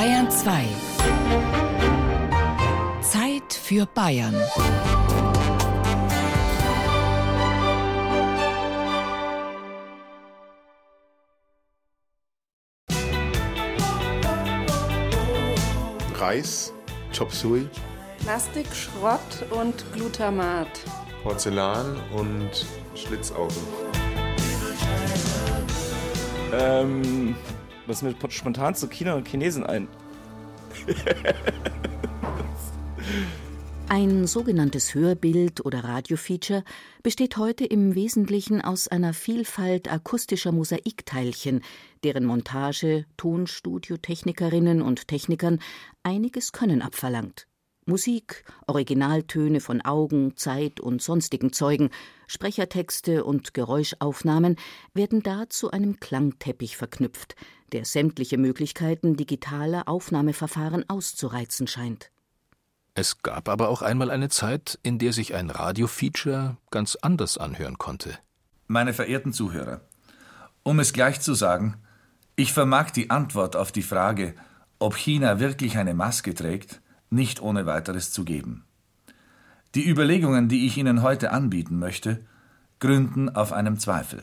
Bayern 2. Zeit für Bayern. Reis, Chop Suey, Plastik, Schrott und Glutamat. Porzellan und Schlitzaugen. Ähm, was mir spontan zu China und Chinesen ein? Ein sogenanntes Hörbild oder Radiofeature besteht heute im Wesentlichen aus einer Vielfalt akustischer Mosaikteilchen, deren Montage Tonstudiotechnikerinnen und Technikern einiges Können abverlangt. Musik, Originaltöne von Augen, Zeit und sonstigen Zeugen, Sprechertexte und Geräuschaufnahmen werden da zu einem Klangteppich verknüpft, der sämtliche Möglichkeiten digitaler Aufnahmeverfahren auszureizen scheint. Es gab aber auch einmal eine Zeit, in der sich ein Radiofeature ganz anders anhören konnte. Meine verehrten Zuhörer, um es gleich zu sagen, ich vermag die Antwort auf die Frage, ob China wirklich eine Maske trägt, nicht ohne weiteres zu geben. Die Überlegungen, die ich Ihnen heute anbieten möchte, gründen auf einem Zweifel.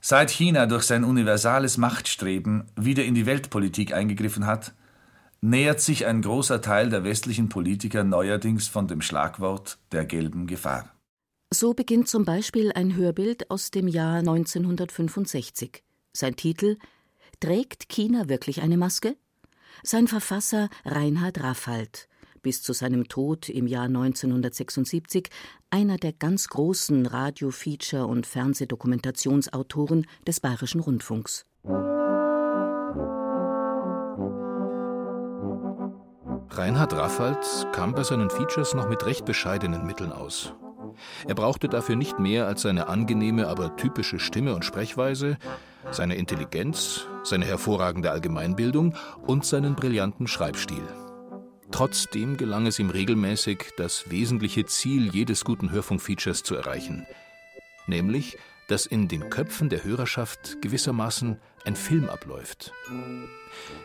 Seit China durch sein universales Machtstreben wieder in die Weltpolitik eingegriffen hat, nähert sich ein großer Teil der westlichen Politiker neuerdings von dem Schlagwort der gelben Gefahr. So beginnt zum Beispiel ein Hörbild aus dem Jahr 1965. Sein Titel Trägt China wirklich eine Maske? Sein Verfasser Reinhard Raffald, bis zu seinem Tod im Jahr 1976 einer der ganz großen Radio-, Feature- und Fernsehdokumentationsautoren des Bayerischen Rundfunks. Reinhard Raffald kam bei seinen Features noch mit recht bescheidenen Mitteln aus. Er brauchte dafür nicht mehr als seine angenehme, aber typische Stimme und Sprechweise, seine Intelligenz, seine hervorragende Allgemeinbildung und seinen brillanten Schreibstil. Trotzdem gelang es ihm regelmäßig, das wesentliche Ziel jedes guten Hörfunkfeatures zu erreichen, nämlich, dass in den Köpfen der Hörerschaft gewissermaßen ein Film abläuft.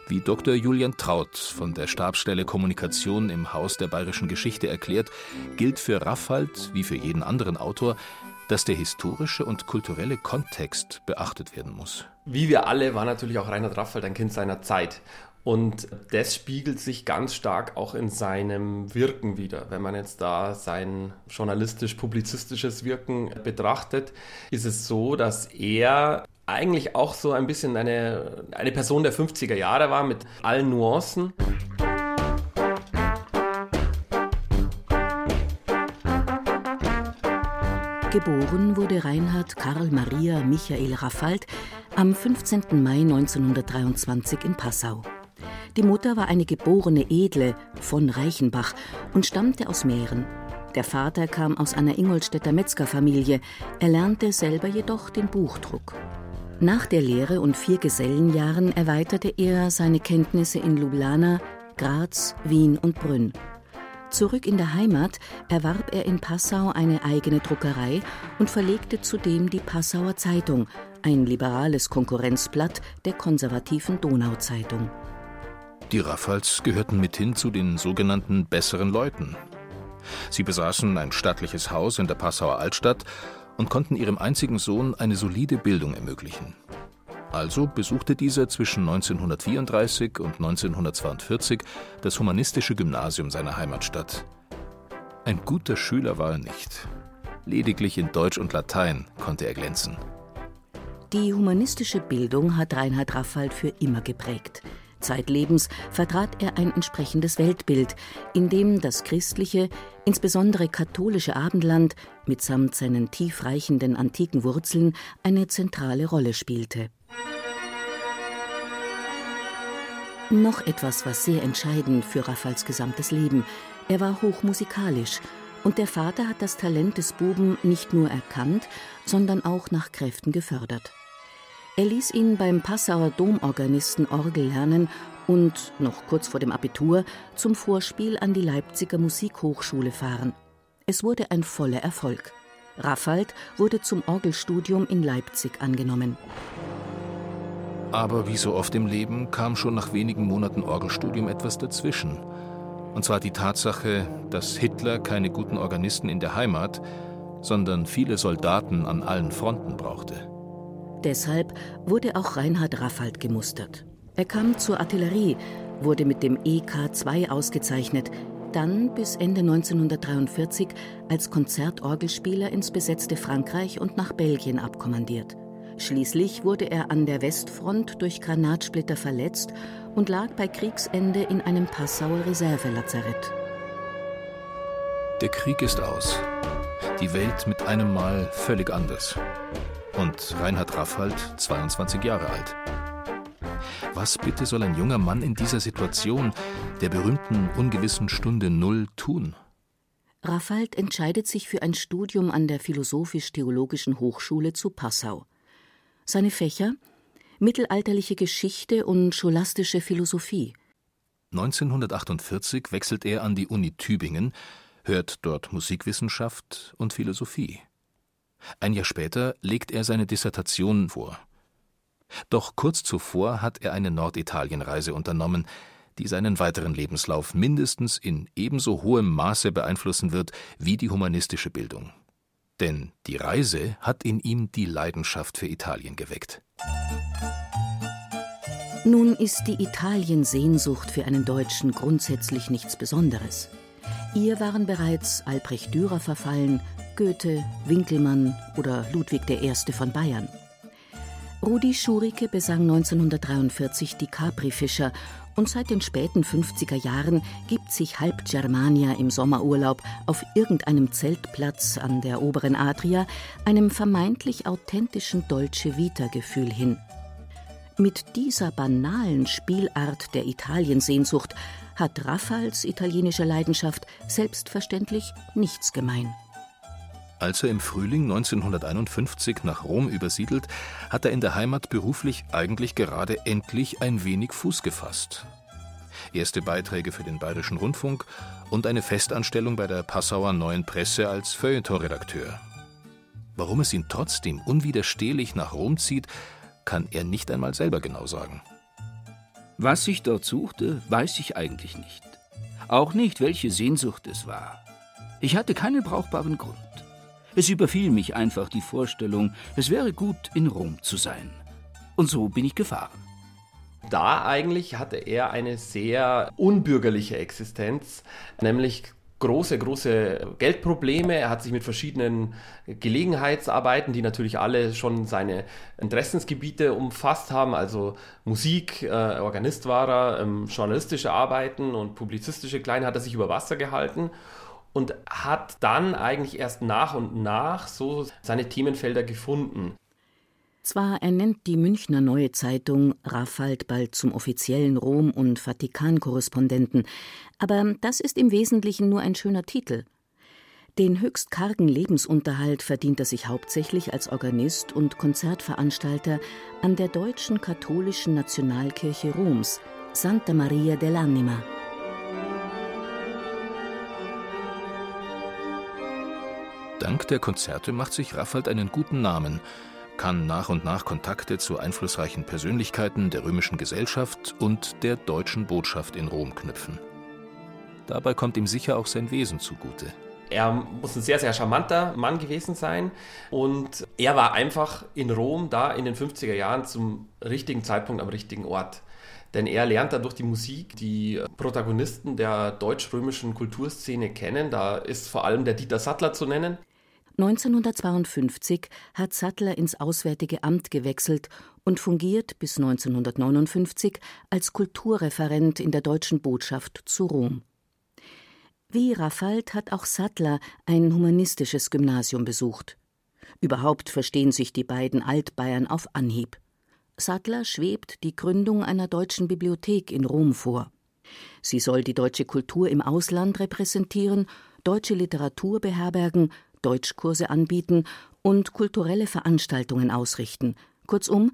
Wie Dr. Julian Traut von der Stabsstelle Kommunikation im Haus der bayerischen Geschichte erklärt, gilt für Raffald wie für jeden anderen Autor, dass der historische und kulturelle Kontext beachtet werden muss. Wie wir alle war natürlich auch Reinhard Raffald ein Kind seiner Zeit. Und das spiegelt sich ganz stark auch in seinem Wirken wieder. Wenn man jetzt da sein journalistisch-publizistisches Wirken betrachtet, ist es so, dass er eigentlich auch so ein bisschen eine, eine Person der 50er Jahre war mit allen Nuancen. Geboren wurde Reinhard Karl Maria Michael Raffald am 15. Mai 1923 in Passau. Die Mutter war eine geborene Edle von Reichenbach und stammte aus Mähren. Der Vater kam aus einer Ingolstädter Metzgerfamilie, er lernte selber jedoch den Buchdruck. Nach der Lehre und vier Gesellenjahren erweiterte er seine Kenntnisse in Ljubljana, Graz, Wien und Brünn. Zurück in der Heimat erwarb er in Passau eine eigene Druckerei und verlegte zudem die Passauer Zeitung, ein liberales Konkurrenzblatt der konservativen Donauzeitung. Die Raffals gehörten mithin zu den sogenannten besseren Leuten. Sie besaßen ein stattliches Haus in der Passauer Altstadt und konnten ihrem einzigen Sohn eine solide Bildung ermöglichen. Also besuchte dieser zwischen 1934 und 1942 das humanistische Gymnasium seiner Heimatstadt. Ein guter Schüler war er nicht. Lediglich in Deutsch und Latein konnte er glänzen. Die humanistische Bildung hat Reinhard Raffald für immer geprägt. Zeitlebens vertrat er ein entsprechendes Weltbild, in dem das christliche, insbesondere katholische Abendland mitsamt seinen tiefreichenden antiken Wurzeln eine zentrale Rolle spielte. Noch etwas war sehr entscheidend für Raffals gesamtes Leben. Er war hochmusikalisch und der Vater hat das Talent des Buben nicht nur erkannt, sondern auch nach Kräften gefördert. Er ließ ihn beim Passauer Domorganisten Orgel lernen und, noch kurz vor dem Abitur, zum Vorspiel an die Leipziger Musikhochschule fahren. Es wurde ein voller Erfolg. Raffald wurde zum Orgelstudium in Leipzig angenommen. Aber wie so oft im Leben kam schon nach wenigen Monaten Orgelstudium etwas dazwischen. Und zwar die Tatsache, dass Hitler keine guten Organisten in der Heimat, sondern viele Soldaten an allen Fronten brauchte. Deshalb wurde auch Reinhard Raffald gemustert. Er kam zur Artillerie, wurde mit dem EK-2 ausgezeichnet, dann bis Ende 1943 als Konzertorgelspieler ins besetzte Frankreich und nach Belgien abkommandiert. Schließlich wurde er an der Westfront durch Granatsplitter verletzt und lag bei Kriegsende in einem Passauer Reservelazarett. Der Krieg ist aus. Die Welt mit einem Mal völlig anders. Und Reinhard Raffald 22 Jahre alt. Was bitte soll ein junger Mann in dieser Situation, der berühmten ungewissen Stunde Null, tun? Raffald entscheidet sich für ein Studium an der Philosophisch-Theologischen Hochschule zu Passau. Seine Fächer mittelalterliche Geschichte und scholastische Philosophie. 1948 wechselt er an die Uni Tübingen, hört dort Musikwissenschaft und Philosophie. Ein Jahr später legt er seine Dissertation vor. Doch kurz zuvor hat er eine Norditalienreise unternommen, die seinen weiteren Lebenslauf mindestens in ebenso hohem Maße beeinflussen wird wie die humanistische Bildung. Denn die Reise hat in ihm die Leidenschaft für Italien geweckt. Nun ist die Italiensehnsucht für einen Deutschen grundsätzlich nichts Besonderes. Ihr waren bereits Albrecht Dürer verfallen, Goethe, Winkelmann oder Ludwig I. von Bayern. Rudi Schurike besang 1943 die Capri-Fischer und seit den späten 50er Jahren gibt sich halb Germania im Sommerurlaub auf irgendeinem Zeltplatz an der oberen Adria einem vermeintlich authentischen Dolce Vita-Gefühl hin. Mit dieser banalen Spielart der Italiensehnsucht hat Raffals italienische Leidenschaft selbstverständlich nichts gemein. Als er im Frühling 1951 nach Rom übersiedelt, hat er in der Heimat beruflich eigentlich gerade endlich ein wenig Fuß gefasst. Erste Beiträge für den Bayerischen Rundfunk und eine Festanstellung bei der Passauer Neuen Presse als Feuilleton-Redakteur. Warum es ihn trotzdem unwiderstehlich nach Rom zieht, kann er nicht einmal selber genau sagen. Was ich dort suchte, weiß ich eigentlich nicht. Auch nicht, welche Sehnsucht es war. Ich hatte keinen brauchbaren Grund. Es überfiel mich einfach die Vorstellung, es wäre gut, in Rom zu sein. Und so bin ich gefahren. Da eigentlich hatte er eine sehr unbürgerliche Existenz, nämlich große, große Geldprobleme. Er hat sich mit verschiedenen Gelegenheitsarbeiten, die natürlich alle schon seine Interessensgebiete umfasst haben, also Musik, äh, Organist war er, ähm, journalistische Arbeiten und publizistische Kleine hat er sich über Wasser gehalten und hat dann eigentlich erst nach und nach so seine Themenfelder gefunden. Zwar ernennt die Münchner Neue Zeitung Raffald bald zum offiziellen Rom- und Vatikan-Korrespondenten, aber das ist im Wesentlichen nur ein schöner Titel. Den höchst kargen Lebensunterhalt verdient er sich hauptsächlich als Organist und Konzertveranstalter an der Deutschen Katholischen Nationalkirche Roms, Santa Maria dell'Anima. Dank der Konzerte macht sich Raffald einen guten Namen, kann nach und nach Kontakte zu einflussreichen Persönlichkeiten der römischen Gesellschaft und der deutschen Botschaft in Rom knüpfen. Dabei kommt ihm sicher auch sein Wesen zugute. Er muss ein sehr, sehr charmanter Mann gewesen sein und er war einfach in Rom da in den 50er Jahren zum richtigen Zeitpunkt am richtigen Ort. Denn er lernt da durch die Musik die Protagonisten der deutsch-römischen Kulturszene kennen. Da ist vor allem der Dieter Sattler zu nennen. 1952 hat Sattler ins Auswärtige Amt gewechselt und fungiert bis 1959 als Kulturreferent in der deutschen Botschaft zu Rom. Wie Raffald hat auch Sattler ein humanistisches Gymnasium besucht. Überhaupt verstehen sich die beiden Altbayern auf Anhieb. Sattler schwebt die Gründung einer deutschen Bibliothek in Rom vor. Sie soll die deutsche Kultur im Ausland repräsentieren, deutsche Literatur beherbergen Deutschkurse anbieten und kulturelle Veranstaltungen ausrichten. Kurzum,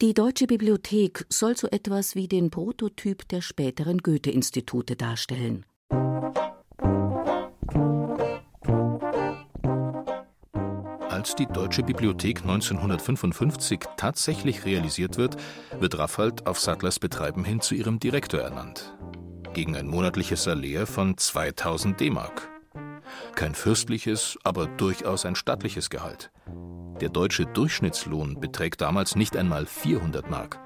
die Deutsche Bibliothek soll so etwas wie den Prototyp der späteren Goethe-Institute darstellen. Als die Deutsche Bibliothek 1955 tatsächlich realisiert wird, wird Raffald auf Sattlers Betreiben hin zu ihrem Direktor ernannt. Gegen ein monatliches Salär von 2000 D-Mark. Kein fürstliches, aber durchaus ein stattliches Gehalt. Der deutsche Durchschnittslohn beträgt damals nicht einmal 400 Mark.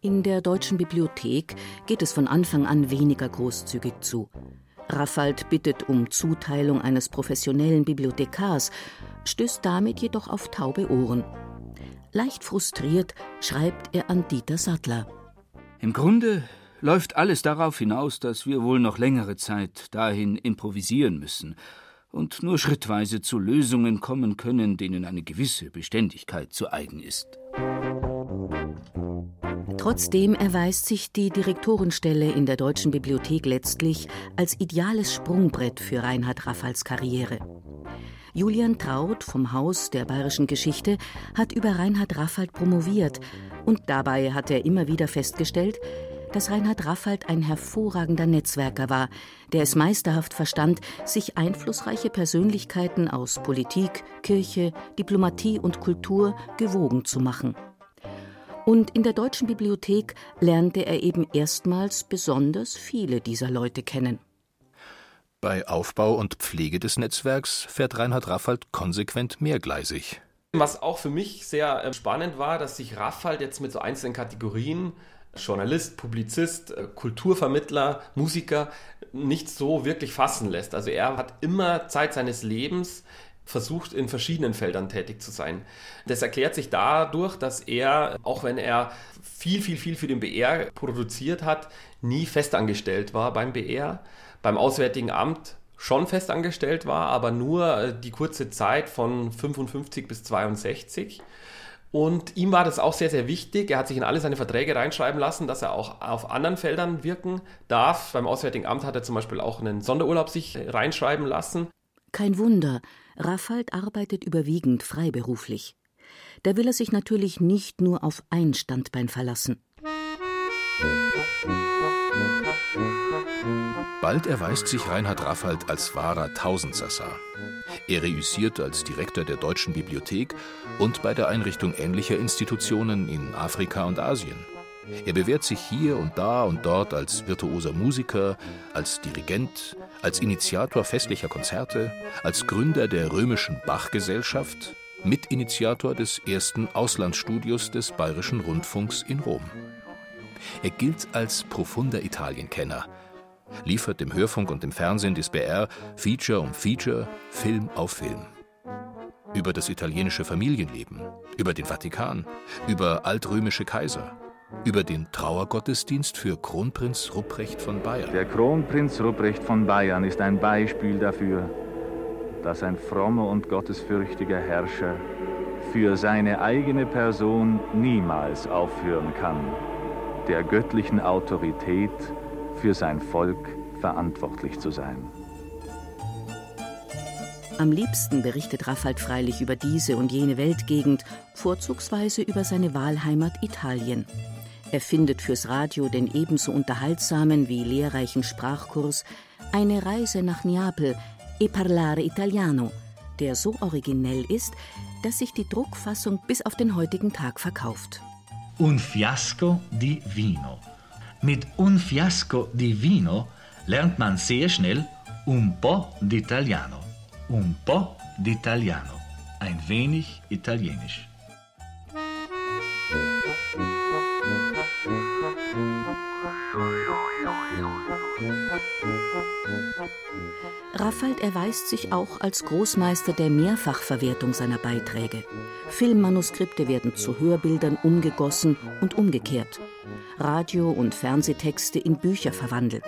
In der Deutschen Bibliothek geht es von Anfang an weniger großzügig zu. Raffald bittet um Zuteilung eines professionellen Bibliothekars, stößt damit jedoch auf taube Ohren. Leicht frustriert schreibt er an Dieter Sattler. Im Grunde läuft alles darauf hinaus, dass wir wohl noch längere Zeit dahin improvisieren müssen und nur schrittweise zu Lösungen kommen können, denen eine gewisse Beständigkeit zu eigen ist. Trotzdem erweist sich die Direktorenstelle in der Deutschen Bibliothek letztlich als ideales Sprungbrett für Reinhard Raffals Karriere. Julian Traut vom Haus der bayerischen Geschichte hat über Reinhard Raffald promoviert und dabei hat er immer wieder festgestellt, dass Reinhard Raffald ein hervorragender Netzwerker war, der es meisterhaft verstand, sich einflussreiche Persönlichkeiten aus Politik, Kirche, Diplomatie und Kultur gewogen zu machen. Und in der Deutschen Bibliothek lernte er eben erstmals besonders viele dieser Leute kennen. Bei Aufbau und Pflege des Netzwerks fährt Reinhard Raffald konsequent mehrgleisig. Was auch für mich sehr äh, spannend war, dass sich Raffald jetzt mit so einzelnen Kategorien Journalist, Publizist, äh, Kulturvermittler, Musiker nicht so wirklich fassen lässt. Also er hat immer Zeit seines Lebens versucht, in verschiedenen Feldern tätig zu sein. Das erklärt sich dadurch, dass er, auch wenn er viel, viel, viel für den BR produziert hat, nie festangestellt war beim BR. Beim Auswärtigen Amt schon festangestellt war, aber nur äh, die kurze Zeit von 55 bis 62. Und ihm war das auch sehr, sehr wichtig. Er hat sich in alle seine Verträge reinschreiben lassen, dass er auch auf anderen Feldern wirken darf. Beim Auswärtigen Amt hat er zum Beispiel auch einen Sonderurlaub sich reinschreiben lassen. Kein Wunder, Raffald arbeitet überwiegend freiberuflich. Da will er sich natürlich nicht nur auf ein Standbein verlassen. Bald erweist sich Reinhard Raffald als wahrer Tausendsassa. Er reüssiert als Direktor der Deutschen Bibliothek und bei der Einrichtung ähnlicher Institutionen in Afrika und Asien. Er bewährt sich hier und da und dort als virtuoser Musiker, als Dirigent, als Initiator festlicher Konzerte, als Gründer der römischen Bachgesellschaft, Mitinitiator des ersten Auslandsstudios des Bayerischen Rundfunks in Rom. Er gilt als profunder Italienkenner, liefert dem Hörfunk und dem Fernsehen des BR Feature um Feature, Film auf Film. Über das italienische Familienleben, über den Vatikan, über altrömische Kaiser, über den Trauergottesdienst für Kronprinz Rupprecht von Bayern. Der Kronprinz Rupprecht von Bayern ist ein Beispiel dafür, dass ein frommer und gottesfürchtiger Herrscher für seine eigene Person niemals aufhören kann, der göttlichen Autorität für sein Volk verantwortlich zu sein. Am liebsten berichtet Raffald freilich über diese und jene Weltgegend, vorzugsweise über seine Wahlheimat Italien. Er findet fürs Radio den ebenso unterhaltsamen wie lehrreichen Sprachkurs Eine Reise nach Neapel, E parlare italiano, der so originell ist, dass sich die Druckfassung bis auf den heutigen Tag verkauft. Un fiasco di vino. Mit un fiasco di vino lernt man sehr schnell un po' d'italiano. Un po' d'italiano. Ein wenig italienisch. Raffald erweist sich auch als Großmeister der Mehrfachverwertung seiner Beiträge. Filmmanuskripte werden zu Hörbildern umgegossen und umgekehrt. Radio- und Fernsehtexte in Bücher verwandelt.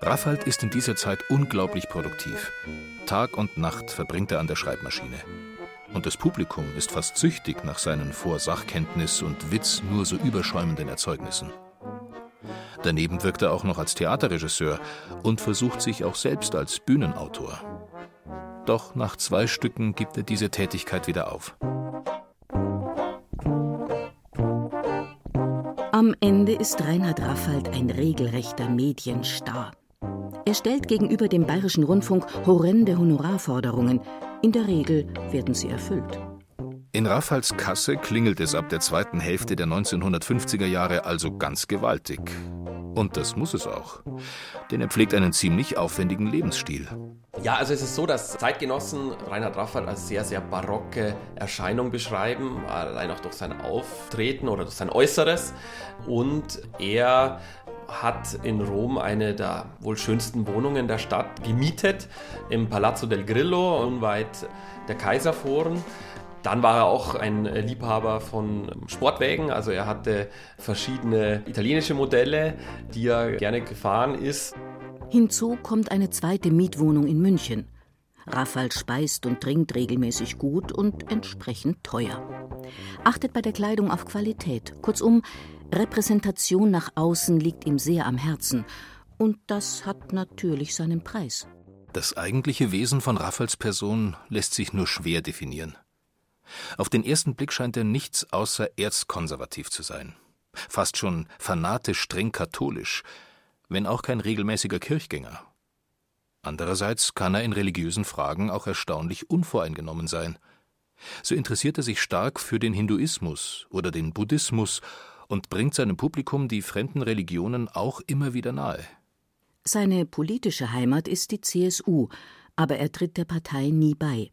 Raffald ist in dieser Zeit unglaublich produktiv. Tag und Nacht verbringt er an der Schreibmaschine. Und das Publikum ist fast süchtig nach seinen vor Sachkenntnis und Witz nur so überschäumenden Erzeugnissen. Daneben wirkt er auch noch als Theaterregisseur und versucht sich auch selbst als Bühnenautor. Doch nach zwei Stücken gibt er diese Tätigkeit wieder auf. Am Ende ist Reinhard Raffald ein regelrechter Medienstar. Er stellt gegenüber dem Bayerischen Rundfunk horrende Honorarforderungen, In der Regel werden sie erfüllt. In Raffals Kasse klingelt es ab der zweiten Hälfte der 1950er Jahre also ganz gewaltig. Und das muss es auch. Denn er pflegt einen ziemlich aufwendigen Lebensstil. Ja, also es ist so, dass Zeitgenossen Reinhard Raffal als sehr, sehr barocke Erscheinung beschreiben, allein auch durch sein Auftreten oder durch sein Äußeres. Und er hat in Rom eine der wohl schönsten Wohnungen der Stadt gemietet, im Palazzo del Grillo, unweit der Kaiserforen. Dann war er auch ein Liebhaber von Sportwägen, also er hatte verschiedene italienische Modelle, die er gerne gefahren ist. Hinzu kommt eine zweite Mietwohnung in München. Raffal speist und trinkt regelmäßig gut und entsprechend teuer. Achtet bei der Kleidung auf Qualität. Kurzum, Repräsentation nach außen liegt ihm sehr am Herzen. Und das hat natürlich seinen Preis. Das eigentliche Wesen von Raffals Person lässt sich nur schwer definieren. Auf den ersten Blick scheint er nichts außer erzkonservativ zu sein. Fast schon fanatisch streng katholisch, wenn auch kein regelmäßiger Kirchgänger. Andererseits kann er in religiösen Fragen auch erstaunlich unvoreingenommen sein. So interessiert er sich stark für den Hinduismus oder den Buddhismus und bringt seinem Publikum die fremden Religionen auch immer wieder nahe. Seine politische Heimat ist die CSU, aber er tritt der Partei nie bei.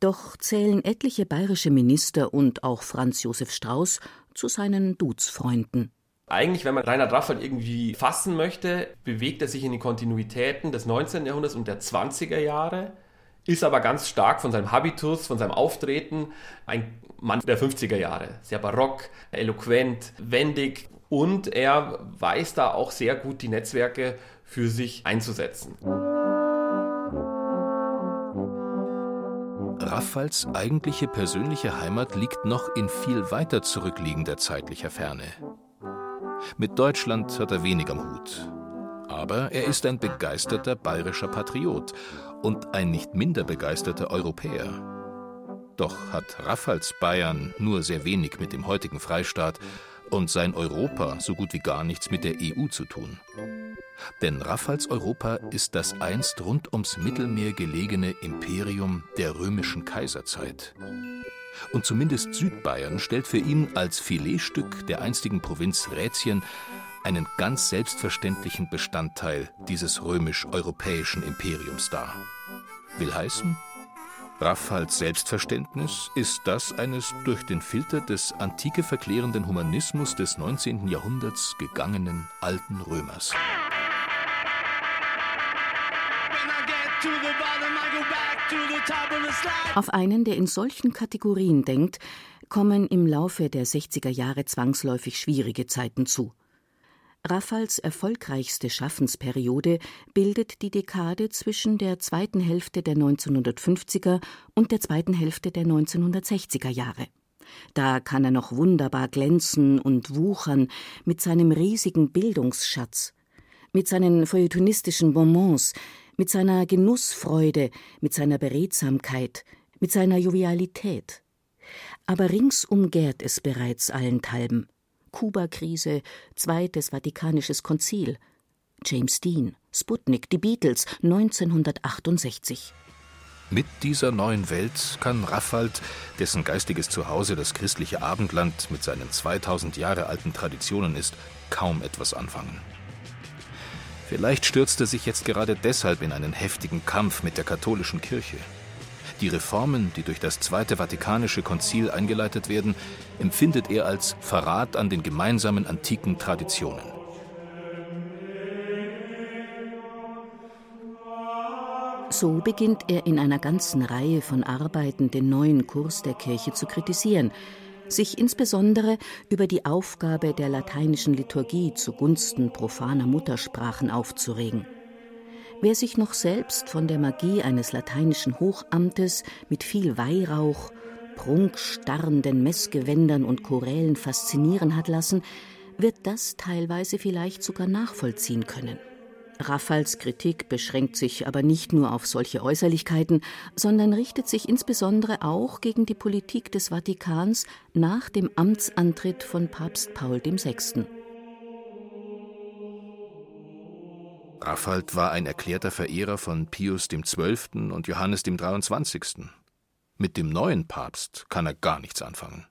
Doch zählen etliche bayerische Minister und auch Franz Josef Strauß zu seinen Duzfreunden. Eigentlich, wenn man Reinhard Raffald irgendwie fassen möchte, bewegt er sich in die Kontinuitäten des 19. Jahrhunderts und der 20er Jahre, ist aber ganz stark von seinem Habitus, von seinem Auftreten ein Mann der 50er Jahre. Sehr barock, eloquent, wendig und er weiß da auch sehr gut die Netzwerke für sich einzusetzen. Raffals eigentliche persönliche Heimat liegt noch in viel weiter zurückliegender zeitlicher Ferne. Mit Deutschland hat er wenig am Hut. Aber er ist ein begeisterter bayerischer Patriot und ein nicht minder begeisterter Europäer. Doch hat Raffals Bayern nur sehr wenig mit dem heutigen Freistaat und sein Europa so gut wie gar nichts mit der EU zu tun. Denn Raffals Europa ist das einst rund ums Mittelmeer gelegene Imperium der römischen Kaiserzeit. Und zumindest Südbayern stellt für ihn als Filetstück der einstigen Provinz Rätien einen ganz selbstverständlichen Bestandteil dieses römisch-europäischen Imperiums dar. Will heißen, Raffals Selbstverständnis ist das eines durch den Filter des antike verklärenden Humanismus des 19. Jahrhunderts gegangenen alten Römers. Auf einen, der in solchen Kategorien denkt, kommen im Laufe der 60er Jahre zwangsläufig schwierige Zeiten zu. Raffals erfolgreichste Schaffensperiode bildet die Dekade zwischen der zweiten Hälfte der 1950er und der zweiten Hälfte der 1960er Jahre. Da kann er noch wunderbar glänzen und wuchern mit seinem riesigen Bildungsschatz, mit seinen feuilletonistischen Bonbons, mit seiner Genussfreude, mit seiner Beredsamkeit, mit seiner Jovialität. Aber ringsum gärt es bereits allenthalben. Kuba-Krise, Zweites Vatikanisches Konzil, James Dean, Sputnik, die Beatles, 1968. Mit dieser neuen Welt kann Raffald, dessen geistiges Zuhause das christliche Abendland mit seinen 2000 Jahre alten Traditionen ist, kaum etwas anfangen. Vielleicht stürzt er sich jetzt gerade deshalb in einen heftigen Kampf mit der katholischen Kirche. Die Reformen, die durch das Zweite Vatikanische Konzil eingeleitet werden, empfindet er als Verrat an den gemeinsamen antiken Traditionen. So beginnt er in einer ganzen Reihe von Arbeiten den neuen Kurs der Kirche zu kritisieren, sich insbesondere über die Aufgabe der lateinischen Liturgie zugunsten profaner Muttersprachen aufzuregen. Wer sich noch selbst von der Magie eines lateinischen Hochamtes mit viel Weihrauch, prunkstarrenden Messgewändern und Chorälen faszinieren hat lassen, wird das teilweise vielleicht sogar nachvollziehen können. Raffals Kritik beschränkt sich aber nicht nur auf solche Äußerlichkeiten, sondern richtet sich insbesondere auch gegen die Politik des Vatikans nach dem Amtsantritt von Papst Paul VI. Raffald war ein erklärter Verehrer von Pius XII. und Johannes dem 23. Mit dem neuen Papst kann er gar nichts anfangen.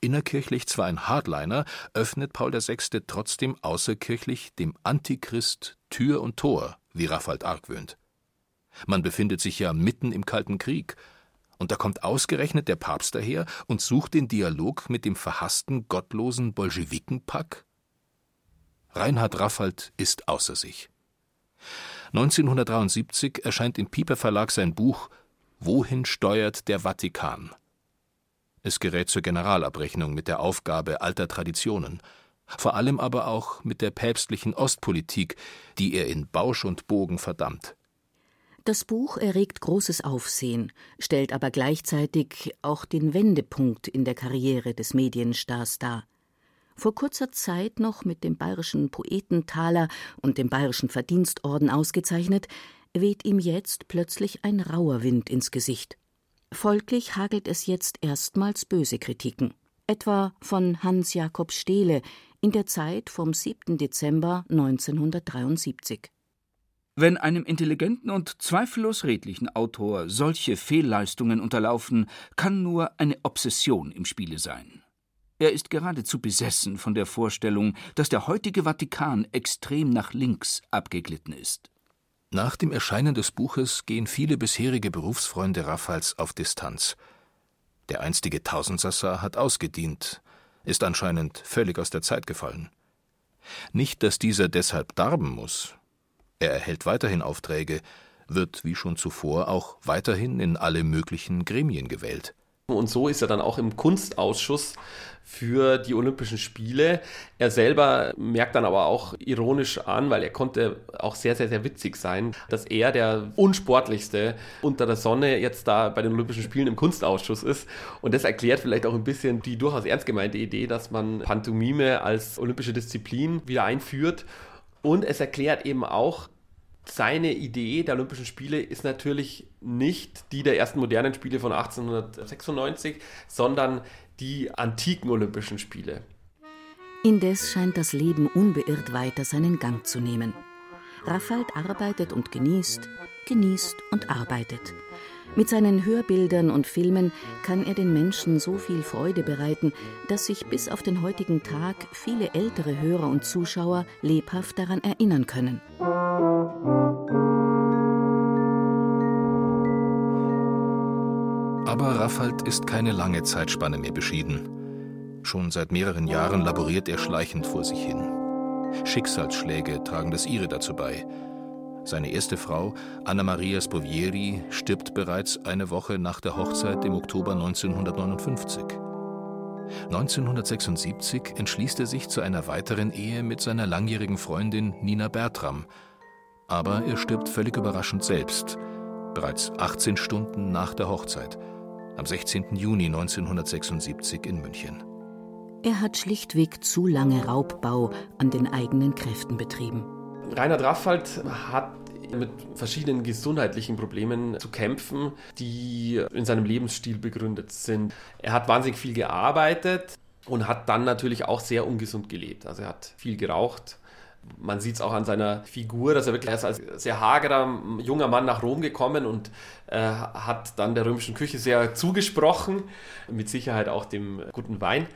Innerkirchlich zwar ein Hardliner, öffnet Paul VI. trotzdem außerkirchlich dem Antichrist Tür und Tor, wie Raffald argwöhnt. Man befindet sich ja mitten im Kalten Krieg, und da kommt ausgerechnet der Papst daher und sucht den Dialog mit dem verhassten, gottlosen Bolschewikenpack? Reinhard Raffald ist außer sich. 1973 erscheint im Pieper Verlag sein Buch Wohin steuert der Vatikan? Es gerät zur Generalabrechnung mit der Aufgabe alter Traditionen, vor allem aber auch mit der päpstlichen Ostpolitik, die er in Bausch und Bogen verdammt. Das Buch erregt großes Aufsehen, stellt aber gleichzeitig auch den Wendepunkt in der Karriere des Medienstars dar. Vor kurzer Zeit noch mit dem Bayerischen Poetentaler und dem Bayerischen Verdienstorden ausgezeichnet, weht ihm jetzt plötzlich ein rauer Wind ins Gesicht. Folglich hagelt es jetzt erstmals böse Kritiken, etwa von Hans Jakob Stehle in der Zeit vom 7. Dezember 1973. Wenn einem intelligenten und zweifellos redlichen Autor solche Fehlleistungen unterlaufen, kann nur eine Obsession im Spiele sein. Er ist geradezu besessen von der Vorstellung, dass der heutige Vatikan extrem nach links abgeglitten ist. Nach dem Erscheinen des Buches gehen viele bisherige Berufsfreunde Raffals auf Distanz. Der einstige Tausendsassar hat ausgedient, ist anscheinend völlig aus der Zeit gefallen. Nicht, dass dieser deshalb darben muss. Er erhält weiterhin Aufträge, wird wie schon zuvor auch weiterhin in alle möglichen Gremien gewählt. Und so ist er dann auch im Kunstausschuss für die Olympischen Spiele. Er selber merkt dann aber auch ironisch an, weil er konnte auch sehr, sehr, sehr witzig sein, dass er der unsportlichste unter der Sonne jetzt da bei den Olympischen Spielen im Kunstausschuss ist. Und das erklärt vielleicht auch ein bisschen die durchaus ernst gemeinte Idee, dass man Pantomime als olympische Disziplin wieder einführt. Und es erklärt eben auch, seine Idee der Olympischen Spiele ist natürlich nicht die der ersten modernen Spiele von 1896, sondern die antiken Olympischen Spiele. Indes scheint das Leben unbeirrt weiter seinen Gang zu nehmen. Raffald arbeitet und genießt, genießt und arbeitet. Mit seinen Hörbildern und Filmen kann er den Menschen so viel Freude bereiten, dass sich bis auf den heutigen Tag viele ältere Hörer und Zuschauer lebhaft daran erinnern können. Aber Raffald ist keine lange Zeitspanne mehr beschieden. Schon seit mehreren Jahren laboriert er schleichend vor sich hin. Schicksalsschläge tragen das ihre dazu bei. Seine erste Frau, Anna Maria Spovieri, stirbt bereits eine Woche nach der Hochzeit im Oktober 1959. 1976 entschließt er sich zu einer weiteren Ehe mit seiner langjährigen Freundin Nina Bertram. Aber er stirbt völlig überraschend selbst, bereits 18 Stunden nach der Hochzeit am 16. Juni 1976 in München. Er hat schlichtweg zu lange Raubbau an den eigenen Kräften betrieben. Reinhard Raffald hat mit verschiedenen gesundheitlichen Problemen zu kämpfen, die in seinem Lebensstil begründet sind. Er hat wahnsinnig viel gearbeitet und hat dann natürlich auch sehr ungesund gelebt. Also er hat viel geraucht, man sieht es auch an seiner Figur, dass er wirklich erst als sehr hagerer junger Mann nach Rom gekommen und äh, hat dann der römischen Küche sehr zugesprochen, mit Sicherheit auch dem guten Wein.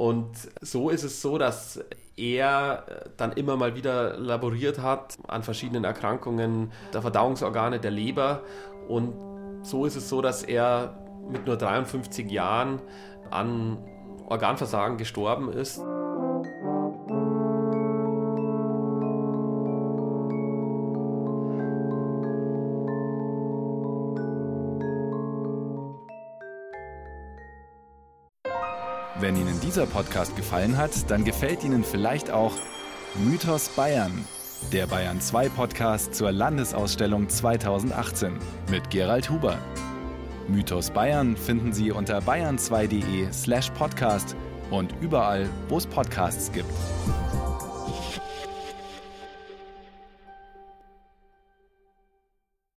Und so ist es so, dass er dann immer mal wieder laboriert hat an verschiedenen Erkrankungen der Verdauungsorgane, der Leber. Und so ist es so, dass er mit nur 53 Jahren an Organversagen gestorben ist. Dieser Podcast gefallen hat, dann gefällt Ihnen vielleicht auch Mythos Bayern, der Bayern 2 Podcast zur Landesausstellung 2018 mit Gerald Huber. Mythos Bayern finden Sie unter bayern2.de slash podcast und überall, wo es Podcasts gibt.